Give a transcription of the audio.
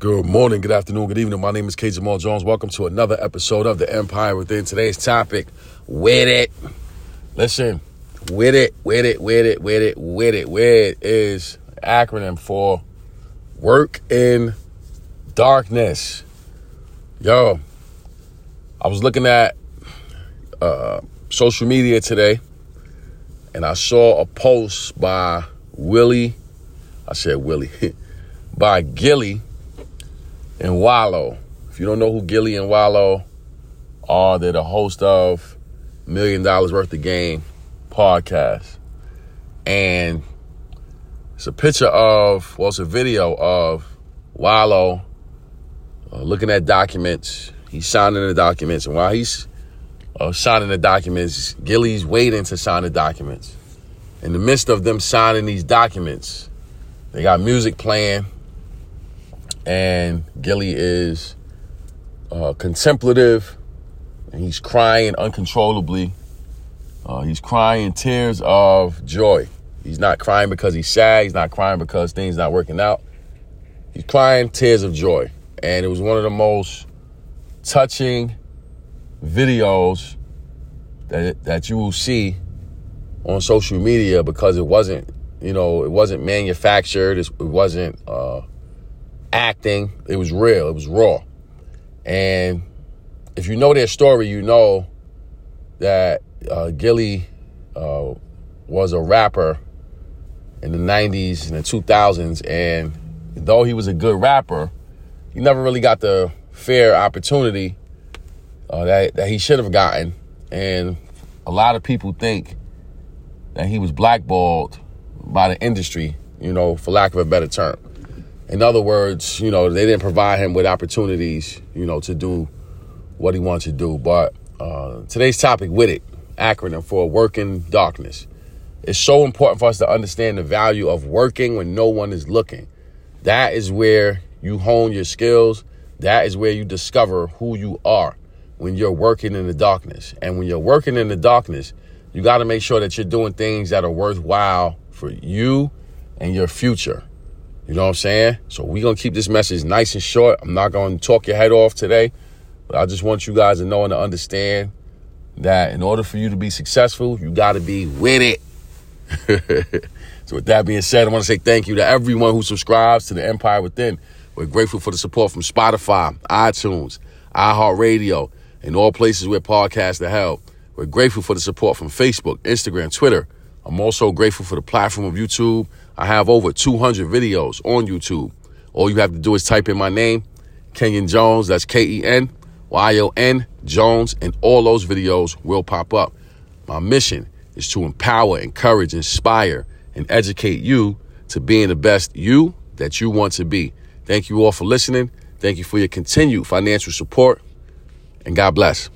Good morning, good afternoon, good evening. My name is K. Jamal Jones. Welcome to another episode of The Empire Within. Today's topic, with it. Listen, with it, with it, with it, with it, with it. With is acronym for work in darkness. Yo, I was looking at uh, social media today and I saw a post by Willie, I said Willie, by Gillie and Wallo. If you don't know who Gillie and Wallo are, they're the host of Million Dollaz Worth of Game podcast. And it's a picture of, well, it's a video of Wallo uh, looking at documents. He's signing the documents. And while he's uh, signing the documents, Gillie's waiting to sign the documents. In the midst of them signing these documents, they got music playing and Gillie is uh, contemplative, and he's crying uncontrollably. Uh, he's crying tears of joy. He's not crying because he's sad. He's not crying because things not working out. He's crying tears of joy, and it was one of the most touching videos that that you will see on social media because it wasn't, you know, it wasn't manufactured. It wasn't. Uh, acting. It was real. It was raw. And if you know their story, you know that uh, Gillie uh, was a rapper in the 90s and the 2000s. And though he was a good rapper, he never really got the fair opportunity uh, that, that he should have gotten. And a lot of people think that he was blackballed by the industry, you know, for lack of a better term. In other words, you know, they didn't provide him with opportunities, you know, to do what he wants to do. But uh, today's topic, with it, acronym for working darkness. It's so important for us to understand the value of working when no one is looking. That is where you hone your skills. That is where you discover who you are when you're working in the darkness. And when you're working in the darkness, you got to make sure that you're doing things that are worthwhile for you and your future. You know what I'm saying? So we're going to keep this message nice and short. I'm not going to talk your head off today, but I just want you guys to know and to understand that in order for you to be successful, you got to be with it. so with that being said, I want to say thank you to everyone who subscribes to the Empire Within. We're grateful for the support from Spotify, iTunes, iHeartRadio, and all places where podcasts are held. We're grateful for the support from Facebook, Instagram, Twitter. I'm also grateful for the platform of YouTube I have over 200 videos on YouTube. All you have to do is type in my name, Kenyon Jones, that's K E N Y O N Jones, and all those videos will pop up. My mission is to empower, encourage, inspire, and educate you to being the best you that you want to be. Thank you all for listening. Thank you for your continued financial support, and God bless.